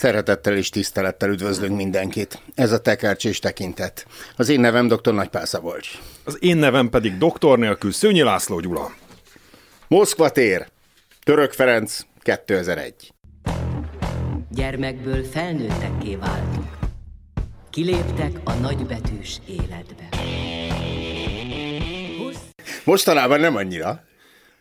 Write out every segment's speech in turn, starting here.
Szeretettel és tisztelettel üdvözlünk mindenkit. Ez a tekercs és tekintet. Az én nevem dr. Nagypál Szabolcs. Az én nevem pedig doktor nélkül Szőnyi László Gyula. Moszkva tér. Török Ferenc, 2001. Gyermekből felnőttekké váltok. Kiléptek a nagybetűs életbe. Mostanában nem annyira.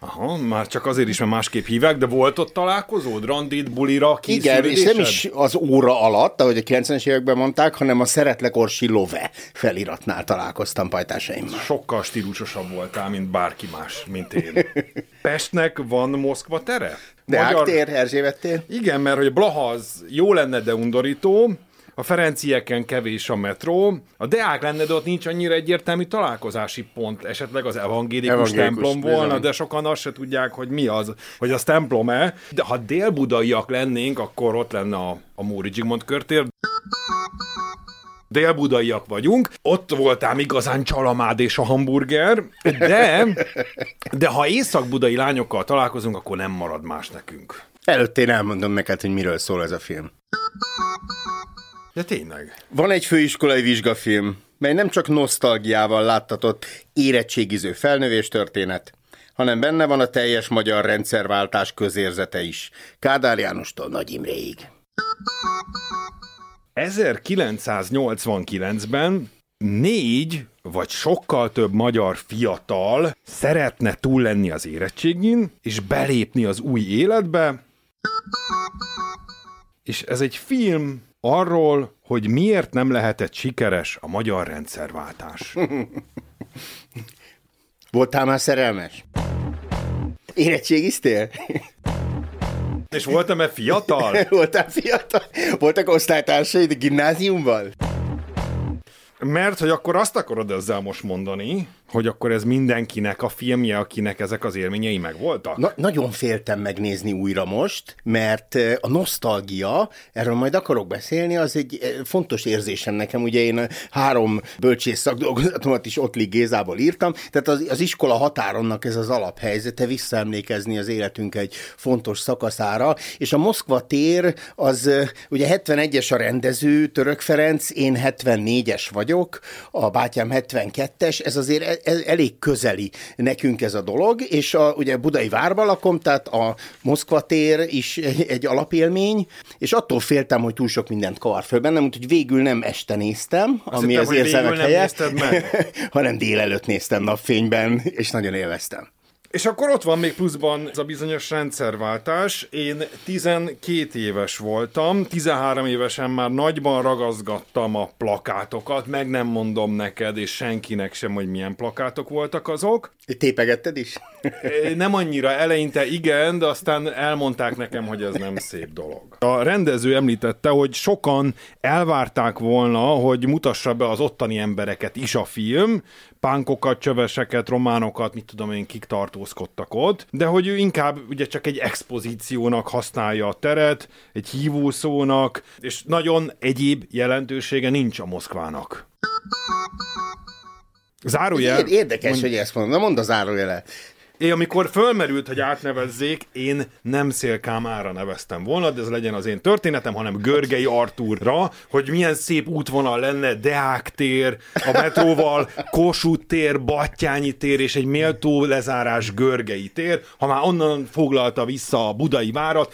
Aha, már csak azért is, mert másképp hívják, de volt ott találkozód? Randit, bulira, Igen, és nem is az óra alatt, ahogy a 90-es években mondták, hanem a Szeretlek Orsi Love feliratnál találkoztam pajtásaimmal. Sokkal stílusosabb voltál, mint bárki más, mint én. Pestnek van Moszkva tere? De Magyar... tér, Erzsébet tér? Igen, mert hogy Blaha az jó lenne, de undorító, a Ferencieken kevés a metró, a Deák lenne, de ott nincs annyira egyértelmű találkozási pont, esetleg az evangélikus, evangélikus templom volna, bizony. de sokan azt se tudják, hogy mi az, hogy az templom-e. De ha délbudaiak lennénk, akkor ott lenne a, a Móri Zsigmond körtér délbudaiak vagyunk, ott voltál igazán csalamád és a hamburger, de, de ha észak-budai lányokkal találkozunk, akkor nem marad más nekünk. Előtt én elmondom neked, hogy miről szól ez a film. Ja, tényleg. Van egy főiskolai vizsgafilm, mely nem csak nosztalgiával láttatott érettségiző felnövés történet, hanem benne van a teljes magyar rendszerváltás közérzete is. Kádár Jánostól Nagy Imréig. 1989-ben négy vagy sokkal több magyar fiatal szeretne túl lenni az érettségin, és belépni az új életbe, és ez egy film arról, hogy miért nem lehetett sikeres a magyar rendszerváltás. Voltál már szerelmes? Érettségiztél? És voltam-e fiatal? Voltál fiatal? Voltak osztálytársaid gimnáziumban? Mert hogy akkor azt akarod ezzel most mondani, hogy akkor ez mindenkinek a filmje, akinek ezek az élményei megvoltak? Na, nagyon féltem megnézni újra most, mert a nosztalgia, erről majd akarok beszélni, az egy fontos érzésem nekem. Ugye én három bölcsész szakdolgozatomat is ott Gézából írtam, tehát az, az iskola határonnak ez az alaphelyzete, visszaemlékezni az életünk egy fontos szakaszára, és a Moszkva tér az ugye 71-es a rendező, Török Ferenc, én 74-es vagyok, a bátyám 72-es, ez azért elég közeli nekünk ez a dolog, és a, ugye Budai várban lakom, tehát a Moszkva tér is egy, egy alapélmény, és attól féltem, hogy túl sok mindent kavar föl bennem, úgyhogy végül nem este néztem, Azt ami hittem, az érzelmek helye, hanem délelőtt néztem napfényben, és nagyon élveztem. És akkor ott van még pluszban ez a bizonyos rendszerváltás. Én 12 éves voltam, 13 évesen már nagyban ragazgattam a plakátokat, meg nem mondom neked, és senkinek sem, hogy milyen plakátok voltak azok. Tépegetted is? Nem annyira, eleinte igen, de aztán elmondták nekem, hogy ez nem szép dolog. A rendező említette, hogy sokan elvárták volna, hogy mutassa be az ottani embereket is a film, pánkokat, csöveseket, románokat, mit tudom én, kik tartózkodtak ott, de hogy ő inkább ugye csak egy expozíciónak használja a teret, egy hívószónak, és nagyon egyéb jelentősége nincs a Moszkvának. Zárójel... Érdekes, mond... hogy ezt mondom. Na mondd a zárójelet. Én amikor fölmerült, hogy átnevezzék, én nem Szélkámára neveztem volna, de ez legyen az én történetem, hanem Görgei Artúrra, hogy milyen szép útvonal lenne Deák tér, a metróval Kossuth tér, Battyányi tér és egy méltó lezárás Görgei tér, ha már onnan foglalta vissza a budai várat.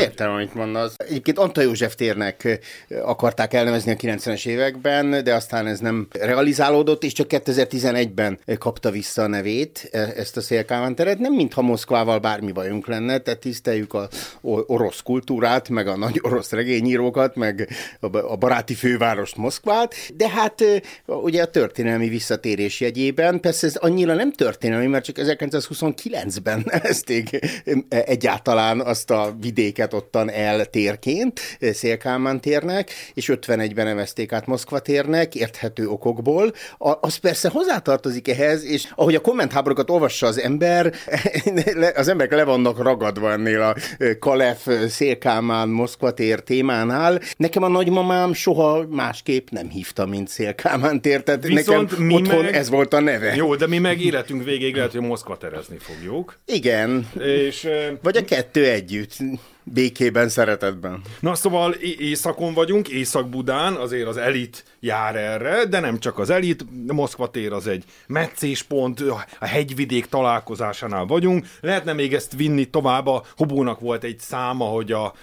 Értem, amit mondasz. Egyébként Antal József térnek akarták elnevezni a 90-es években, de aztán ez nem realizálódott, és csak 2011-ben kapta vissza a nevét, e, ezt a Szélkálmán teret. Nem mintha Moszkvával bármi bajunk lenne, tehát tiszteljük a orosz kultúrát, meg a nagy orosz regényírókat, meg a baráti fővárost Moszkvát, de hát ugye a történelmi visszatérés jegyében, persze ez annyira nem történelmi, mert csak 1929-ben nevezték egyáltalán azt a vidéket, helyet ottan el térként, Szélkálmán térnek, és 51-ben nevezték át Moszkva térnek, érthető okokból. A, az persze hozzátartozik ehhez, és ahogy a kommentháborokat olvassa az ember, az emberek le vannak ragadva ennél a Kalef, Szélkálmán, Moszkva tér témánál. Nekem a nagymamám soha másképp nem hívta, mint Szélkálmán tér, tehát Viszont nekem mi otthon meg... ez volt a neve. Jó, de mi meg életünk végéig lehet, hogy Moszkva terezni fogjuk. Igen. És, Vagy a kettő együtt békében, szeretetben. Na szóval északon vagyunk, Észak-Budán, azért az elit jár erre, de nem csak az elit, Moszkva tér az egy meccéspont, a hegyvidék találkozásánál vagyunk, lehetne még ezt vinni tovább, a Hobónak volt egy száma, hogy a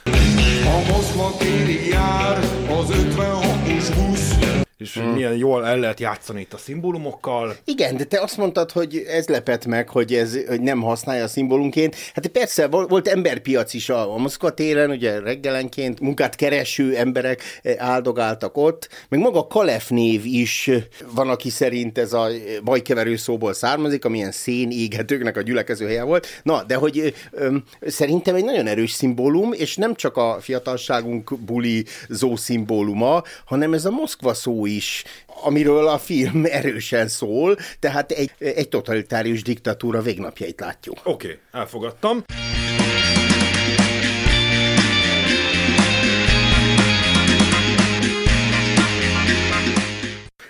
a Moszkva térig jár az 56-os busz, és hmm. milyen jól el lehet játszani itt a szimbólumokkal. Igen, de te azt mondtad, hogy ez lepett meg, hogy ez hogy nem használja a szimbólumként. Hát persze, volt emberpiac is a, a Moszkva téren, ugye reggelenként munkát kereső emberek eh, áldogáltak ott, meg maga Kalef név is van, aki szerint ez a bajkeverő szóból származik, amilyen szén égetőknek a gyülekező helye volt. Na, de hogy ö, szerintem egy nagyon erős szimbólum, és nem csak a fiatalságunk buli zó szimbóluma, hanem ez a Moszkva szó is, amiről a film erősen szól, tehát egy, egy totalitárius diktatúra végnapjait látjuk. Oké, okay, elfogadtam.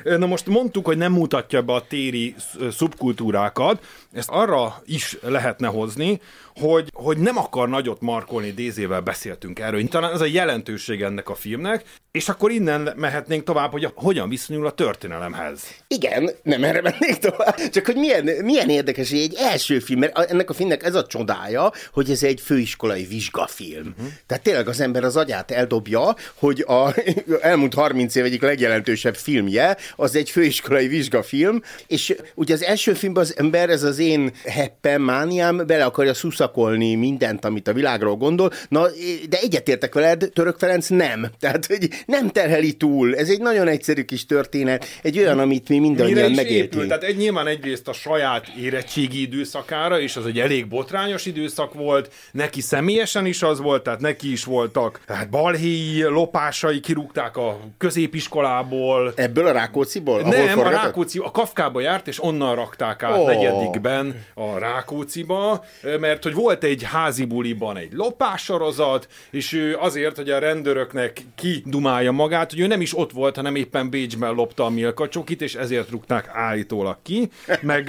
Na most mondtuk, hogy nem mutatja be a téri szubkultúrákat, ezt arra is lehetne hozni, hogy, hogy nem akar nagyot markolni, Dézével beszéltünk erről. Talán ez a jelentőség ennek a filmnek, és akkor innen mehetnénk tovább, hogy a, hogyan viszonyul a történelemhez. Igen, nem erre mennék tovább. Csak hogy milyen, milyen érdekes, hogy egy első film, mert ennek a filmnek ez a csodája, hogy ez egy főiskolai vizsgafilm. Uh-huh. Tehát tényleg az ember az agyát eldobja, hogy a elmúlt 30 év egyik legjelentősebb filmje, az egy főiskolai vizsgafilm, és ugye az első filmben az ember, ez az én heppem, mániám, bele akarja szuszakolni mindent, amit a világról gondol, na, de egyetértek veled, Török Ferenc nem. Tehát, hogy nem terheli túl. Ez egy nagyon egyszerű kis történet, egy olyan, amit mi mindannyian megértünk. Tehát egy nyilván egyrészt a saját érettségi időszakára, és az egy elég botrányos időszak volt, neki személyesen is az volt, tehát neki is voltak tehát balhéi lopásai, kirúgták a középiskolából. Ebből a Rákóciból? Nem, a Rákóczi, a Kafkába járt, és onnan rakták át oh. negyedikben a Rákóciba, mert hogy volt egy házi buliban egy lopássorozat, és ő azért, hogy a rendőröknek kidumálják dumálja magát, hogy ő nem is ott volt, hanem éppen Bécsben lopta a Milka csokit, és ezért rúgták állítólag ki, meg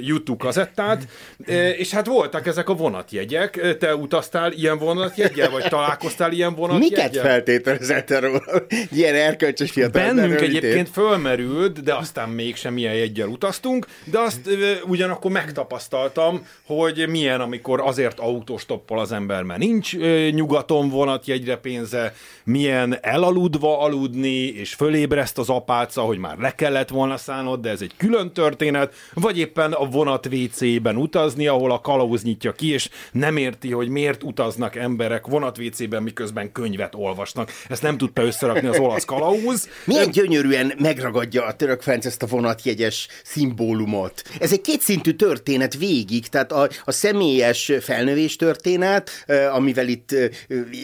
YouTube kazettát, és hát voltak ezek a vonatjegyek. Te utaztál ilyen vonatjegyel, vagy találkoztál ilyen vonatjegyel? Miket feltételezett róla? Ilyen erkölcsös fiatal. Bennünk egyébként fölmerült, de aztán mégsem ilyen jegyel utaztunk, de azt ugyanakkor megtapasztaltam, hogy milyen, amikor azért autostoppol az ember, mert nincs nyugaton vonatjegyre pénze, milyen elalud aludva aludni, és fölébreszt az apáca, hogy már le kellett volna szállnod, de ez egy külön történet, vagy éppen a vonat WC-ben utazni, ahol a kalauz nyitja ki, és nem érti, hogy miért utaznak emberek vonat WC-ben, miközben könyvet olvasnak. Ezt nem tudta összerakni az olasz kalauz. Milyen gyönyörűen megragadja a török Ferenc ezt a vonatjegyes szimbólumot. Ez egy kétszintű történet végig, tehát a, a személyes felnövés történet, amivel itt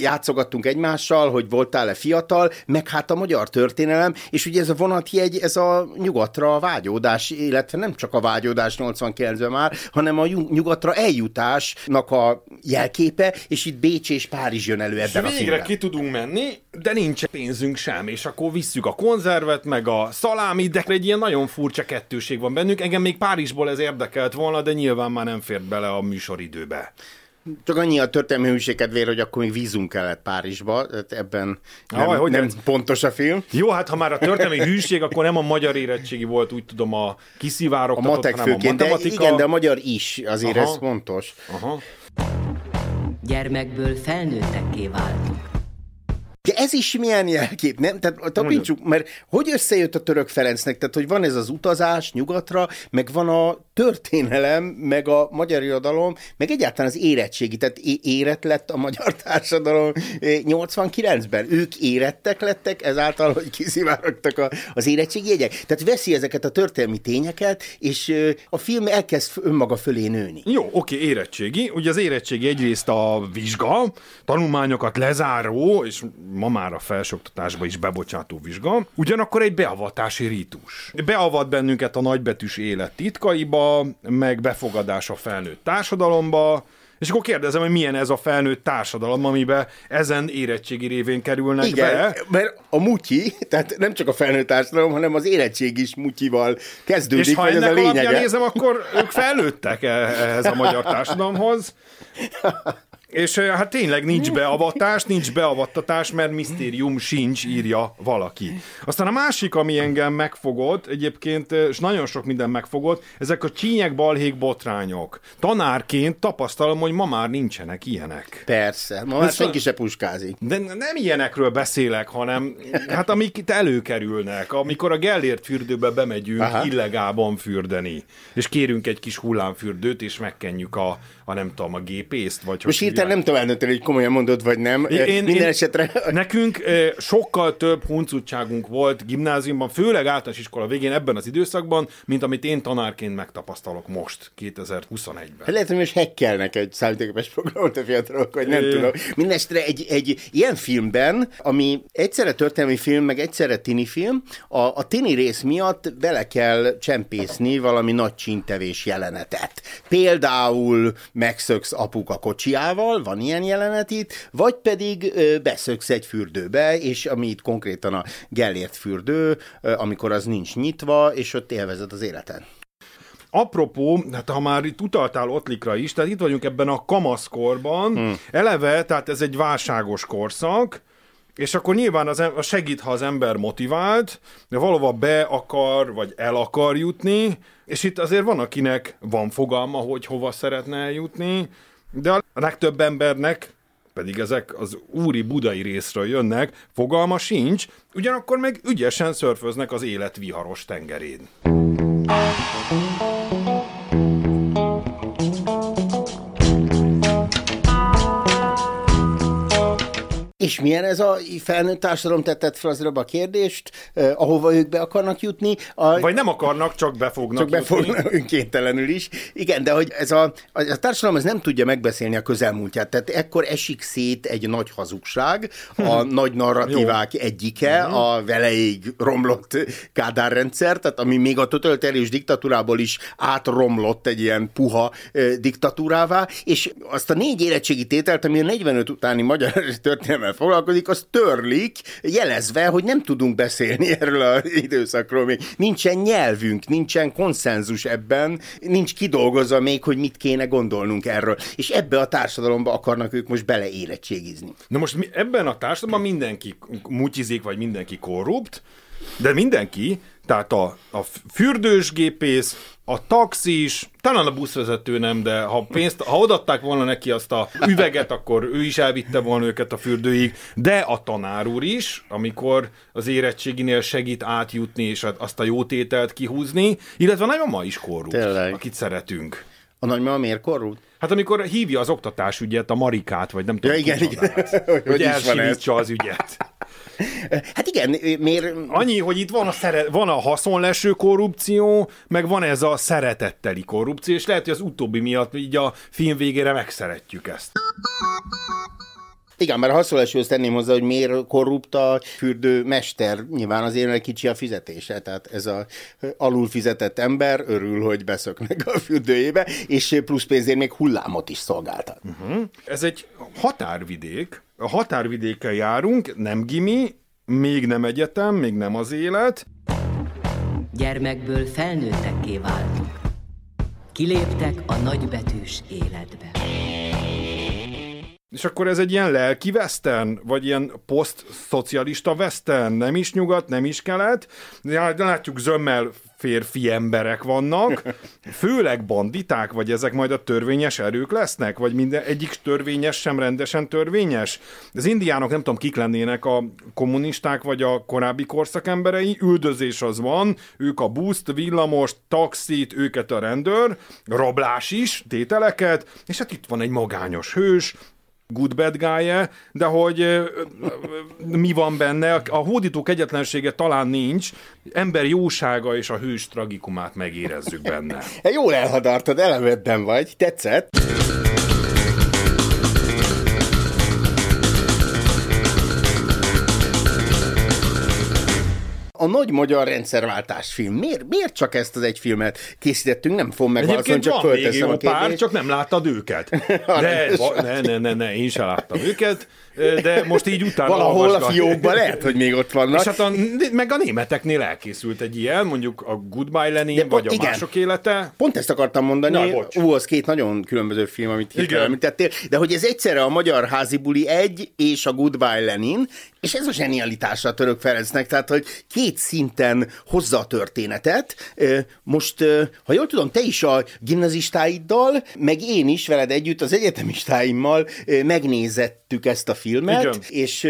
játszogattunk egymással, hogy voltál-e fiatal, meg hát a magyar történelem, és ugye ez a vonatjegy, ez a nyugatra a vágyódás, illetve nem csak a vágyódás 89-ben már, hanem a nyugatra eljutásnak a jelképe, és itt Bécs és Párizs jön elő ebben és a filmben. ki tudunk menni, de nincs pénzünk sem, és akkor visszük a konzervet, meg a szalámi, de egy ilyen nagyon furcsa kettőség van bennünk. Engem még Párizsból ez érdekelt volna, de nyilván már nem fért bele a műsoridőbe. Csak annyi a történelmi hűség kedvéért, hogy akkor még vízunk kellett Párizsba, tehát ebben nem, ah, hogy nem pontos a film. Jó, hát ha már a történelmi hűség, akkor nem a magyar érettségi volt, úgy tudom, a kiszivárogtatott, a matek hanem főként, a matematika. De igen, de a magyar is, azért Aha. ez fontos. Aha. Gyermekből felnőttekké váltunk. De ez is milyen jelkép, nem? Tehát tapintsuk, mert hogy összejött a török Ferencnek? Tehát, hogy van ez az utazás nyugatra, meg van a történelem, meg a magyar irodalom, meg egyáltalán az érettségi. Tehát érett lett a magyar társadalom 89-ben. Ők érettek lettek, ezáltal, hogy kiszivárogtak az érettségi jegyek. Tehát veszi ezeket a történelmi tényeket, és a film elkezd önmaga fölé nőni. Jó, oké, érettségi. Ugye az érettségi egyrészt a vizsga, tanulmányokat lezáró, és ma már a felsőoktatásba is bebocsátó vizsga, ugyanakkor egy beavatási rítus. Beavat bennünket a nagybetűs élet titkaiba, meg befogadás a felnőtt társadalomba, és akkor kérdezem, hogy milyen ez a felnőtt társadalom, amiben ezen érettségi révén kerülnek Igen, be. mert a mutyi, tehát nem csak a felnőtt társadalom, hanem az érettség is mutyival kezdődik, és ha ez a lényege. nézem, akkor ők felnőttek e- ehhez a magyar társadalomhoz. És hát tényleg nincs beavatás, nincs beavattatás, mert misztérium sincs, írja valaki. Aztán a másik, ami engem megfogott, egyébként, és nagyon sok minden megfogott, ezek a csínyek, balhék, botrányok. Tanárként tapasztalom, hogy ma már nincsenek ilyenek. Persze, ma már senki se puskázik. De nem ilyenekről beszélek, hanem hát amik itt előkerülnek, amikor a Gellért fürdőbe bemegyünk Aha. illegálban fürdeni, és kérünk egy kis hullámfürdőt, és megkenjük a, a nem tudom, a gépészt, vagy Most hirtelen nem tudom eldönteni, hogy komolyan mondod, vagy nem. Én, Minden én, esetre... Nekünk sokkal több huncutságunk volt gimnáziumban, főleg általános iskola végén ebben az időszakban, mint amit én tanárként megtapasztalok most, 2021-ben. Hát lehet, hogy most hekkelnek egy számítógépes programot a fiatalok, vagy nem é. tudom. Mindenesetre egy, egy ilyen filmben, ami egyszerre történelmi film, meg egyszerre tini film, a, a tini rész miatt bele kell csempészni valami nagy csintevés jelenetet. Például megszöksz apuka kocsiával, van ilyen jelenet itt, vagy pedig beszöksz egy fürdőbe, és ami itt konkrétan a Gellért fürdő, amikor az nincs nyitva, és ott élvezed az életet. Apropó, hát ha már itt utaltál Ottlikra is, tehát itt vagyunk ebben a kamaszkorban, hmm. eleve, tehát ez egy válságos korszak, és akkor nyilván az, az segít, ha az ember motivált, de valóban be akar, vagy el akar jutni, és itt azért van, akinek van fogalma, hogy hova szeretne eljutni, de a legtöbb embernek pedig ezek az úri budai részről jönnek, fogalma sincs, ugyanakkor meg ügyesen szörföznek az élet viharos tengerén. És milyen ez a felnőtt társadalom tettet fel az a kérdést, eh, ahova ők be akarnak jutni? A... Vagy nem akarnak, csak be fognak Csak be fognak önkéntelenül is. Igen, de hogy ez a, a társadalom ez nem tudja megbeszélni a közelmúltját. Tehát ekkor esik szét egy nagy hazugság, a hm. nagy narratívák Jó. egyike, hm. a veleig romlott kádárrendszer, tehát ami még a totalitárius diktatúrából is átromlott egy ilyen puha eh, diktatúrává, és azt a négy érettségi tételt, ami a 45 utáni magyar történelme foglalkozik, az törlik, jelezve, hogy nem tudunk beszélni erről az időszakról még. Nincsen nyelvünk, nincsen konszenzus ebben, nincs kidolgozva még, hogy mit kéne gondolnunk erről. És ebbe a társadalomba akarnak ők most beleérettségizni. Na most mi, ebben a társadalomban mindenki mutyizik, vagy mindenki korrupt, de mindenki, tehát a, a fürdősgépész, a taxis, talán a buszvezető nem, de ha pénzt, ha odatták volna neki azt a üveget, akkor ő is elvitte volna őket a fürdőig, de a tanár úr is, amikor az érettséginél segít átjutni és azt a jó tételt kihúzni, illetve a nagymama is korrupt, Tényleg. akit szeretünk. A nagymama miért korrupt? Hát amikor hívja az oktatásügyet, a Marikát, vagy nem tudom, ja, igen, igen. hogy, hogy elsivítsa az ügyet. Hát igen, miért... Annyi, hogy itt van a, szere... van a haszonleső korrupció, meg van ez a szeretetteli korrupció, és lehet, hogy az utóbbi miatt így a film végére megszeretjük ezt. Igen, mert a hasonláshoz tenném hozzá, hogy miért korrupt a fürdőmester. Nyilván azért, mert kicsi a fizetése. Tehát ez a alul fizetett ember örül, hogy beszöknek a fürdőjébe, és plusz pénzért még hullámot is szolgáltat. Uh-huh. Ez egy határvidék. A határvidéken járunk, nem gimi, még nem egyetem, még nem az élet. Gyermekből felnőttekké váltunk. Kiléptek a nagybetűs életbe. És akkor ez egy ilyen lelki western, vagy ilyen poszt-szocialista western, nem is nyugat, nem is kelet. Látjuk zömmel férfi emberek vannak, főleg banditák, vagy ezek majd a törvényes erők lesznek, vagy minden egyik törvényes sem rendesen törvényes. Az indiánok nem tudom, kik lennének a kommunisták, vagy a korábbi korszak emberei, üldözés az van, ők a buszt, villamos, taxit, őket a rendőr, rablás is, tételeket, és hát itt van egy magányos hős, good bad guy -e, de hogy mi van benne, a hódítók egyetlensége talán nincs, ember jósága és a hős tragikumát megérezzük benne. Jól elhadartad, elevedben vagy, tetszett. A nagy magyar rendszerváltás film. Miért, miért csak ezt az egy filmet készítettünk? Nem fogom megválaszolni, csak fölteszem a kérdést. pár, csak nem láttad őket. De, ne, ne, ne, ne, én sem láttam őket, de most így utána Valahol a fiókban lehet, hogy még ott vannak. És hát a, meg a németeknél elkészült egy ilyen, mondjuk a Goodbye Lenin, De vagy a igen. mások élete. Pont ezt akartam mondani, Na, ú, az két nagyon különböző film, amit hirtelen említettél, de hogy ez egyszerre a Magyar Házi Buli 1 és a Goodbye Lenin, és ez a zsenialitása a Török Ferencnek, tehát hogy két szinten hozza a történetet. Most, ha jól tudom, te is a gimnazistáiddal, meg én is veled együtt az egyetemistáimmal megnézettük ezt a filmet, Igen. és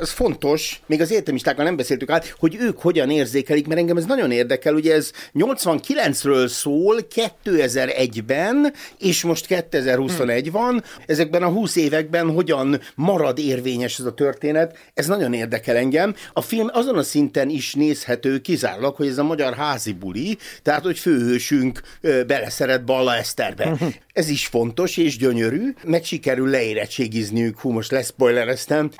az fontos, még az egyetemistákkal nem beszéltük át, hogy ők hogyan érzékelik, mert engem ez nagyon érdekel, ugye ez 89-ről szól 2001-ben, és most 2021 van, ezekben a 20 években hogyan marad érvényes ez a történet, ez nagyon érdekel engem. A film azon a szinten is nézhető kizárólag, hogy ez a magyar házi buli, tehát hogy főhősünk beleszeret Balla Eszterbe. Ez is fontos és gyönyörű, meg sikerül leérettségizniük, hú, most leszpoilereztem,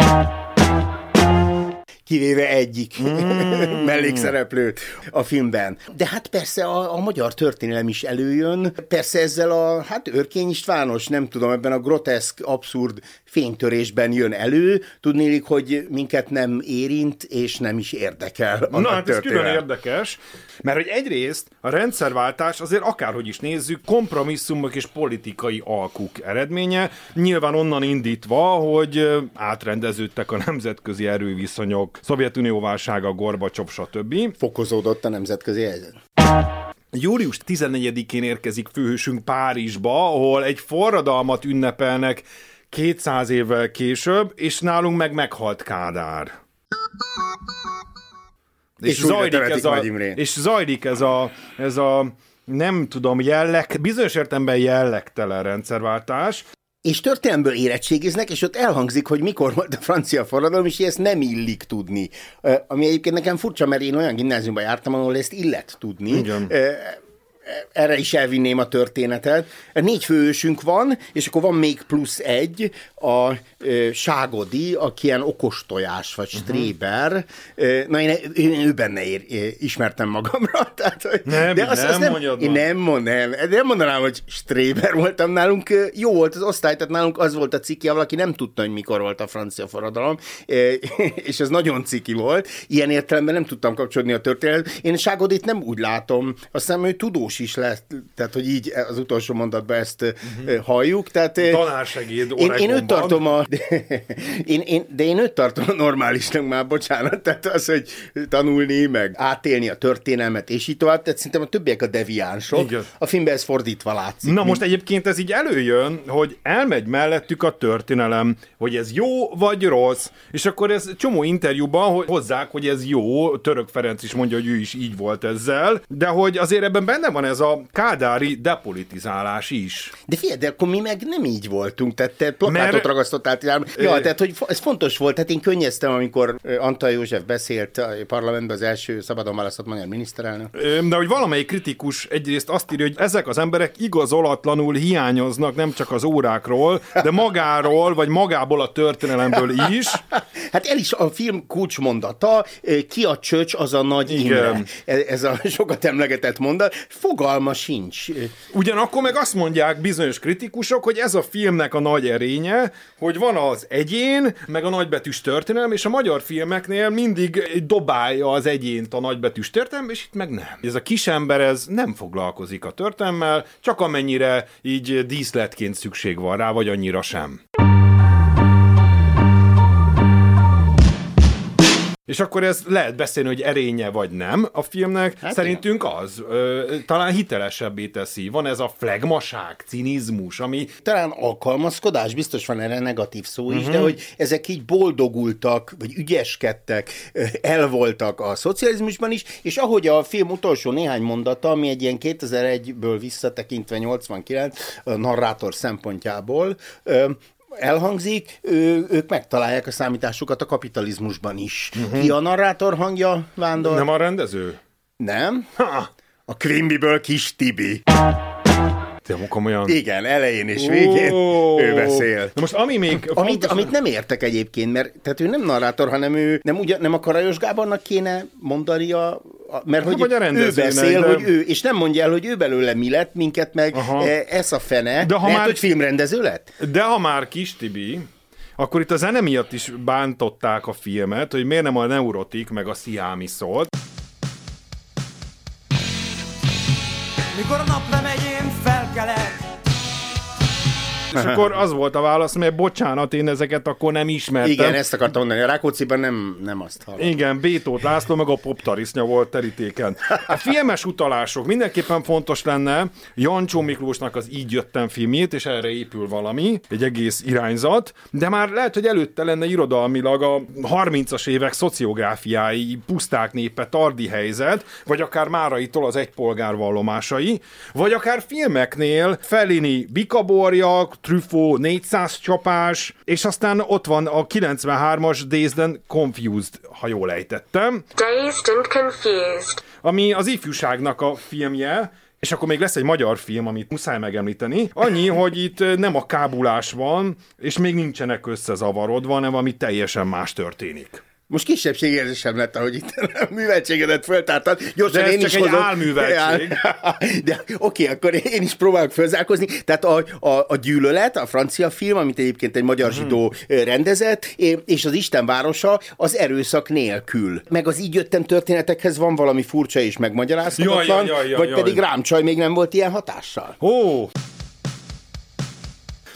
kivéve egyik mm. mellékszereplőt a filmben. De hát persze a, a magyar történelem is előjön, persze ezzel a, hát Örkény Istvános, nem tudom, ebben a groteszk, abszurd fénytörésben jön elő, tudnélik, hogy minket nem érint, és nem is érdekel Na, hát ez külön érdekes, mert hogy egyrészt a rendszerváltás azért akárhogy is nézzük, kompromisszumok és politikai alkuk eredménye, nyilván onnan indítva, hogy átrendeződtek a nemzetközi erőviszonyok, Szovjetunió válsága, Gorbacsov, stb. Fokozódott a nemzetközi helyzet. Július 14-én érkezik főhősünk Párizsba, ahol egy forradalmat ünnepelnek 200 évvel később, és nálunk meg meghalt Kádár. És újra temetik ez a, és zajlik ez a, ez a nem tudom, jelleg, bizonyos értelemben jellegtelen rendszerváltás, És történelmből érettségiznek, és ott elhangzik, hogy mikor volt a francia forradalom, és ezt nem illik tudni. Ami egyébként nekem furcsa, mert én olyan gimnáziumban jártam, ahol ezt illet tudni. Igen. Erre is elvinném a történetet. Négy főősünk van, és akkor van még plusz egy, a ö, Ságodi, aki ilyen okos tojás, vagy Mhm. stréber. Ö, Na, én, én ő benne ér, ismertem magamra. Tehát, hogy, Nem, de azt, nem azt nem, mondjad én nem, mond, nem, mondanám, hogy stréber voltam nálunk. Jó volt az osztály, tehát nálunk az volt a ciki, valaki nem tudta, hogy mikor volt a francia forradalom, és ez nagyon ciki volt. Ilyen értelemben nem tudtam kapcsolódni a történet. Én Ságodit nem úgy látom, aztán ő tudós is lett, tehát hogy így az utolsó mondatban ezt uh-huh. halljuk. Tehát, Tanársegéd én, én őt tartom a... én, én, de én őt tartom a normálisnak már, bocsánat, tehát az, hogy tanulni, meg átélni a történelmet, és így tovább, tehát szerintem a többiek a deviánsok. Igen. A filmben ez fordítva látszik. Na most egyébként ez így előjön, hogy elmegy mellettük a történelem, hogy ez jó vagy rossz, és akkor ez csomó interjúban hogy hozzák, hogy ez jó, Török Ferenc is mondja, hogy ő is így volt ezzel, de hogy azért ebben benne van ez a kádári depolitizálás is. De figyelj, de akkor mi meg nem így voltunk, tehát te plakátot Mert- ragasztottál. Ja, Ö- tehát hogy ez fontos volt, tehát én könnyeztem, amikor Antal József beszélt a parlamentben az első szabadon választott magyar miniszterelnök. De hogy valamelyik kritikus egyrészt azt írja, hogy ezek az emberek igazolatlanul hiányoznak nem csak az órákról, de magáról, vagy magából a történelemből is. Hát el is a film kulcsmondata, ki a csöcs, az a nagy Igen. Imre. Ez ez a sokat emlegetett mondat. Fogalma sincs. Ugyanakkor meg azt mondják bizonyos kritikusok, hogy ez a filmnek a nagy erénye, hogy van az egyén, meg a nagybetűs történelem, és a magyar filmeknél mindig dobálja az egyént a nagybetűs történelem, és itt meg nem. Ez a kisember ez nem foglalkozik a történelmmel, csak amennyire így díszletként szükség van rá, vagy annyira sem. És akkor ez lehet beszélni, hogy erénye vagy nem a filmnek. Hát Szerintünk igen. az. Ö, talán hitelesebbé teszi. Van ez a flegmaság, cinizmus, ami... Talán alkalmazkodás, biztos van erre negatív szó is, uh-huh. de hogy ezek így boldogultak, vagy ügyeskedtek, elvoltak a szocializmusban is, és ahogy a film utolsó néhány mondata, ami egy ilyen 2001-ből visszatekintve 89 a narrátor szempontjából, elhangzik, ő, ők megtalálják a számításukat a kapitalizmusban is. Uh-huh. Ki a narrátor hangja, Vándor? Nem a rendező? Nem. Ha. A Quimbyből Kis Tibi. De komolyan. Igen, elején és végén oh. ő beszél. Na most ami még... Amit, fontos... amit nem értek egyébként, mert tehát ő nem narrátor, hanem ő nem, ugyan, nem a Karajos Gábornak kéne mondani a, mert hogy vagy a ő beszél, de... hogy ő, és nem mondja el, hogy ő belőle mi lett, minket meg Aha. E, ez a fene, de ha lehet, már... hogy filmrendező lett? De ha már Kis Tibi, akkor itt a zene miatt is bántották a filmet, hogy miért nem a neurotik meg a sziámi szólt. Mikor a naplemegyén chocolate és akkor az volt a válasz, mert bocsánat, én ezeket akkor nem ismertem. Igen, ezt akartam mondani, a Rákócziban nem, nem azt hallottam. Igen, Bétót László meg a poptarisznya volt terítéken. A filmes utalások mindenképpen fontos lenne, Jancsó Miklósnak az Így jöttem filmét, és erre épül valami, egy egész irányzat, de már lehet, hogy előtte lenne irodalmilag a 30-as évek szociográfiái, puszták népe, tardi helyzet, vagy akár Máraitól az egypolgár vallomásai, vagy akár filmeknél Felini Bikaborjak, Truffaut 400 csapás, és aztán ott van a 93-as Dazed and Confused, ha jól ejtettem. Dazed and Confused. Ami az ifjúságnak a filmje, és akkor még lesz egy magyar film, amit muszáj megemlíteni. Annyi, hogy itt nem a kábulás van, és még nincsenek összezavarodva, hanem valami teljesen más történik. Most kisebbségérzésem lett, ahogy itt a műveltségedet föltártad. Gyorsan de ez én csak is egy hozom. álműveltség. De oké, okay, akkor én is próbálok fölzárkozni. Tehát a, a, a Gyűlölet, a francia film, amit egyébként egy magyar hmm. zsidó rendezett, és az Isten városa az erőszak nélkül. Meg az így jöttem történetekhez van valami furcsa és megmagyarázhatatlan, jaj, jaj, jaj, vagy jaj. pedig rám csaj még nem volt ilyen hatással. Ó, oh.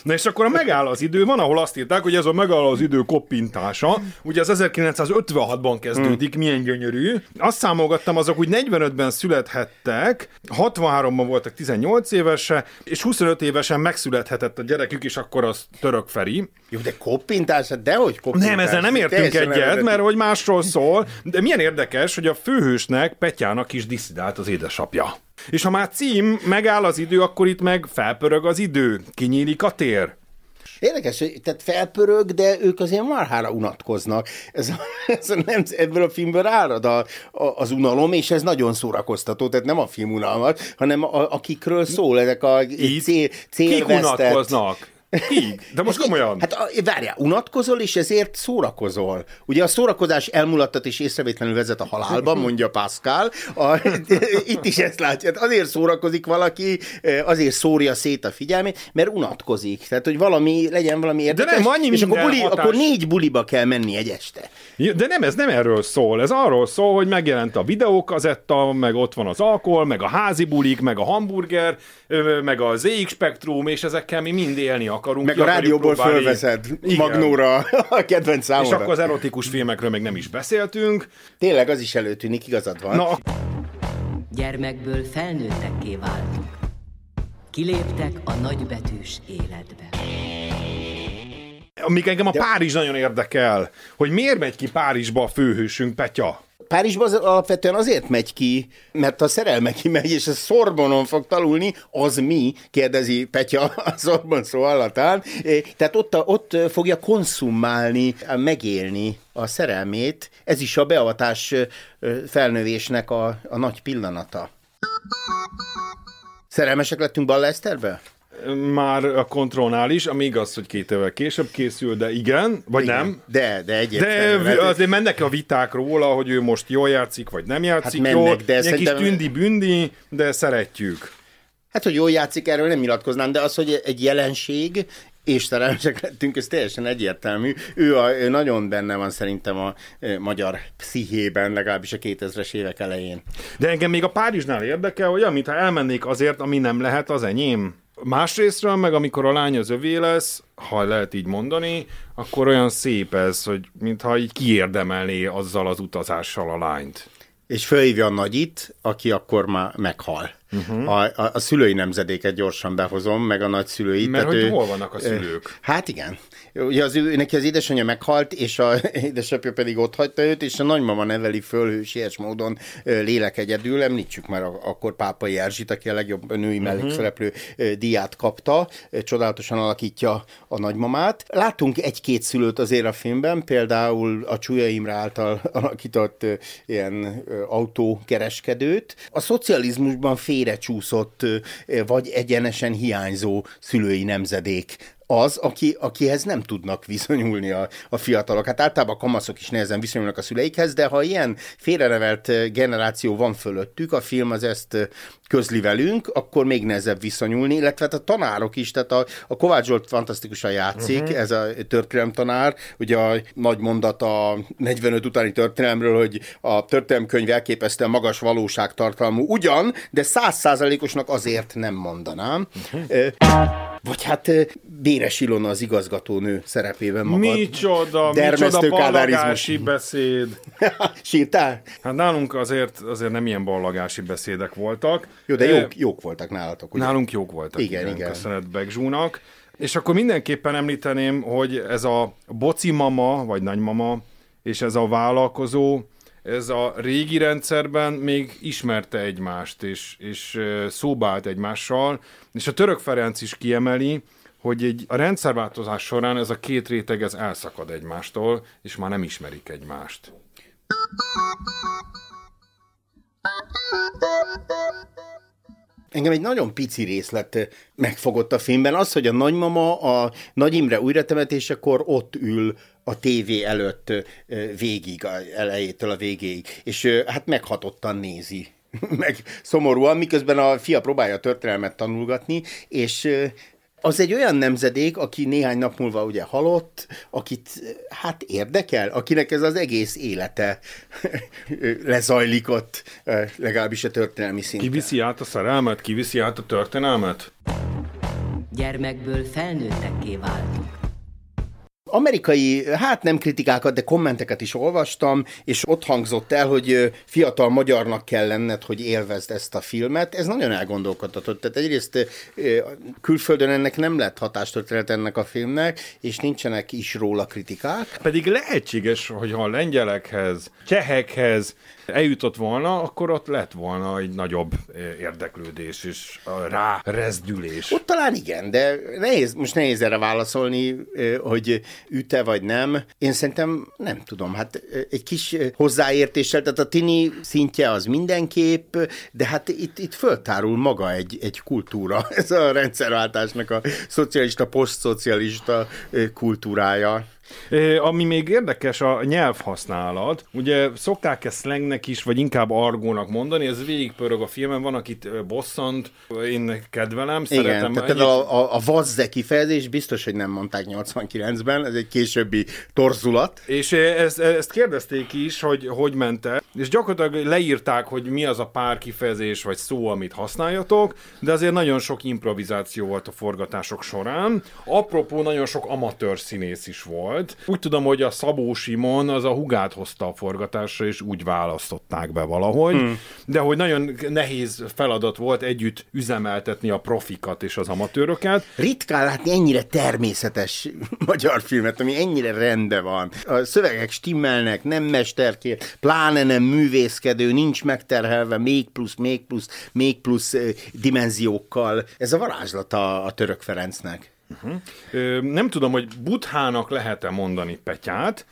Na és akkor a megáll az idő, van, ahol azt írták, hogy ez a megáll az idő koppintása. Ugye az 1956-ban kezdődik, hmm. milyen gyönyörű. Azt számolgattam, azok úgy 45-ben születhettek, 63-ban voltak 18 évese, és 25 évesen megszülethetett a gyerekük, és akkor az török Feri. Jó, de koppintás, de hogy koppintás? Nem, ezzel nem értünk egyet, mert hogy másról szól. De milyen érdekes, hogy a főhősnek, Petyának is diszidált az édesapja. És ha már cím, megáll az idő, akkor itt meg felpörög az idő, kinyílik a tér. Érdekes, hogy tehát felpörög, de ők azért marhára unatkoznak. Ez, a, ez a nem, ebből a filmből árad a, a, az unalom, és ez nagyon szórakoztató, tehát nem a film unalmat, hanem a, akikről szól, ezek a cél, célvesztett... Kik unatkoznak? Így, de most komolyan. Hát várjál, unatkozol, és ezért szórakozol. Ugye a szórakozás elmulattat és észrevétlenül vezet a halálba, mondja Pascal. A, itt is ezt látja. Hát azért szórakozik valaki, azért szórja szét a figyelmét, mert unatkozik. Tehát, hogy valami, legyen valami érdekes. De nem, annyi és akkor, buli, akkor négy buliba kell menni egy este. De nem, ez nem erről szól. Ez arról szól, hogy megjelent a videókazetta, meg ott van az alkohol, meg a házi bulik, meg a hamburger, meg a ZX Spektrum, és ezekkel mi mind élni akarunk. Meg a rádióból próbálni. fölveszed Igen. Magnóra a kedvenc számomra. És akkor az erotikus filmekről még nem is beszéltünk. Tényleg az is előtűnik, igazad van. Na. Gyermekből felnőttekké váltunk. Kiléptek a nagybetűs életbe. Amíg engem a De... Párizs nagyon érdekel, hogy miért megy ki Párizsba a főhősünk, Petya? Párizsba az alapvetően azért megy ki, mert a szerelme kimegy, és a Szorbonon fog talulni, az mi? kérdezi Petya a Szorbon szó allatán. Tehát ott, ott fogja konszumálni, megélni a szerelmét. Ez is a beavatás felnövésnek a, a nagy pillanata. Szerelmesek lettünk Balla Eszterbe? Már a kontrollnál is, ami igaz, hogy két évvel később készül, de igen, vagy igen, nem. De, de egyébként. De azért mennek a viták róla, hogy ő most jól játszik, vagy nem játszik hát mennek, jól. De Egy kis tündi-bündi, de szeretjük. Hát, hogy jól játszik, erről nem nyilatkoznám, de az, hogy egy jelenség, és szerelmesek lettünk, ez teljesen egyértelmű. Ő, a, ő nagyon benne van szerintem a e, magyar pszichében, legalábbis a 2000-es évek elején. De engem még a Párizsnál érdekel, hogy amit ha elmennék azért, ami nem lehet az enyém Másrésztről meg, amikor a lány az övé lesz, ha lehet így mondani, akkor olyan szép ez, hogy mintha így kiérdemelné azzal az utazással a lányt. És fölhívja a nagyit, aki akkor már meghal. Uh-huh. A, a, a szülői nemzedéket gyorsan behozom, meg a nagyszülőit. Mert hogy ő, hol vannak a szülők? Hát igen. Ugye az ő, neki az édesanyja meghalt, és a édesapja pedig ott hagyta őt, és a nagymama neveli föl hősies módon lélek egyedül. Említsük már akkor Pápai Erzsit, aki a legjobb női uh-huh. mellékszereplő díját kapta, csodálatosan alakítja a nagymamát. Látunk egy-két szülőt azért a filmben, például a Csúlya Imre által alakított ilyen autókereskedőt. A szocializmusban félrecsúszott, vagy egyenesen hiányzó szülői nemzedék az, aki, akihez nem tudnak viszonyulni a, a fiatalok. Hát általában a kamaszok is nehezen viszonyulnak a szüleikhez, de ha ilyen félrerevelt generáció van fölöttük, a film az ezt közli velünk, akkor még nehezebb viszonyulni, illetve hát a tanárok is, tehát a, a Kovács Zsolt fantasztikusan játszik, uh-huh. ez a történelem tanár, ugye a nagy mondat a 45 utáni történelemről, hogy a történelemkönyv elképesztően magas valóságtartalmú, ugyan, de százszázalékosnak azért nem mondanám. Uh-huh. Vagy hát Béres Ilona az igazgatónő szerepében magad. Micsoda, micsoda ballagási beszéd. Sírtál? Hát nálunk azért, azért nem ilyen ballagási beszédek voltak. Jó, de jók, jók voltak nálatok, ugye? Nálunk jók voltak, igen. igen. igen. Köszönet Begzsúnak. És akkor mindenképpen említeném, hogy ez a boci mama, vagy nagymama, és ez a vállalkozó, ez a régi rendszerben még ismerte egymást, és, és szóba állt egymással, és a török Ferenc is kiemeli, hogy egy, a rendszerváltozás során ez a két réteg ez elszakad egymástól, és már nem ismerik egymást. Engem egy nagyon pici részlet megfogott a filmben, az, hogy a nagymama a Nagy Imre újratemetésekor ott ül a tévé előtt végig, elejétől a végéig, és hát meghatottan nézi. Meg szomorúan, miközben a fia próbálja a történelmet tanulgatni, és az egy olyan nemzedék, aki néhány nap múlva ugye halott, akit hát érdekel, akinek ez az egész élete lezajlik ott, legalábbis a történelmi szinten. Kiviszi át a szerelmet, kiviszi át a történelmet? Gyermekből felnőttekké váltunk amerikai, hát nem kritikákat, de kommenteket is olvastam, és ott hangzott el, hogy fiatal magyarnak kell lenned, hogy élvezd ezt a filmet. Ez nagyon elgondolkodtatott. Tehát egyrészt külföldön ennek nem lett hatástörténet ennek a filmnek, és nincsenek is róla kritikák. Pedig lehetséges, hogy ha a lengyelekhez, csehekhez, eljutott volna, akkor ott lett volna egy nagyobb érdeklődés és rá rezdülés. Ott talán igen, de nehéz, most nehéz erre válaszolni, hogy üte vagy nem. Én szerintem nem tudom, hát egy kis hozzáértéssel, tehát a tini szintje az mindenképp, de hát itt, itt föltárul maga egy, egy kultúra, ez a rendszerváltásnak a szocialista, posztszocialista kultúrája. Ami még érdekes, a nyelvhasználat. Ugye szokták ezt slangnek is, vagy inkább argónak mondani, ez végigpörög a filmen, van, akit bosszant, én kedvelem, Igen, szeretem. tehát egyéb... a, a, a vazze kifejezés biztos, hogy nem mondták 89-ben, ez egy későbbi torzulat. És ezt, ezt kérdezték is, hogy hogy ment -e, és gyakorlatilag leírták, hogy mi az a pár kifejezés vagy szó, amit használjatok, de azért nagyon sok improvizáció volt a forgatások során. Apropó, nagyon sok amatőr színész is volt, volt. Úgy tudom, hogy a Szabó Simon az a hugát hozta a forgatásra, és úgy választották be valahogy, hmm. de hogy nagyon nehéz feladat volt együtt üzemeltetni a profikat és az amatőröket. Ritkán látni ennyire természetes magyar filmet, ami ennyire rendben van. A szövegek stimmelnek, nem mesterkér, pláne nem művészkedő, nincs megterhelve, még plusz, még plusz, még plusz dimenziókkal. Ez a varázslata a török Ferencnek. Uh-huh. Ö, nem tudom, hogy Buthának lehet-e mondani Petyát,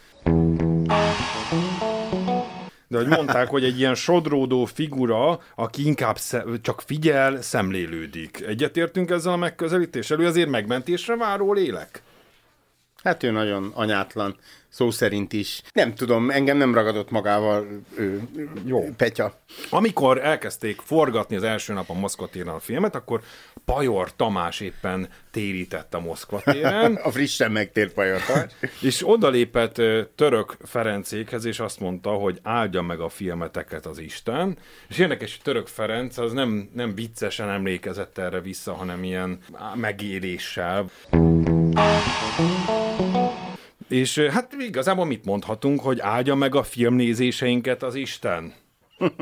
de hogy mondták, hogy egy ilyen sodródó figura, aki inkább sze- csak figyel, szemlélődik. Egyetértünk ezzel a megközelítéssel? Ő azért megmentésre váró lélek? Hát ő nagyon anyátlan, szó szerint is. Nem tudom, engem nem ragadott magával ő, Jó. Petya. Amikor elkezdték forgatni az első nap a Moszkva téren a filmet, akkor Pajor Tamás éppen térített a Moszkva téren. a frissen megtért Pajor Tamás. és odalépett Török Ferencékhez, és azt mondta, hogy áldja meg a filmeteket az Isten. És érdekes, hogy Török Ferenc az nem, nem viccesen emlékezett erre vissza, hanem ilyen megéléssel. És hát igazából mit mondhatunk, hogy áldja meg a filmnézéseinket az Isten?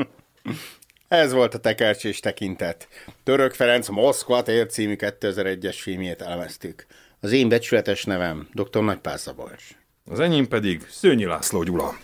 Ez volt a tekercsés tekintet. Török Ferenc Moszkva tér című 2001-es filmjét elemeztük. Az én becsületes nevem dr. Nagypál Szabolcs. Az enyém pedig Szőnyi László Gyula.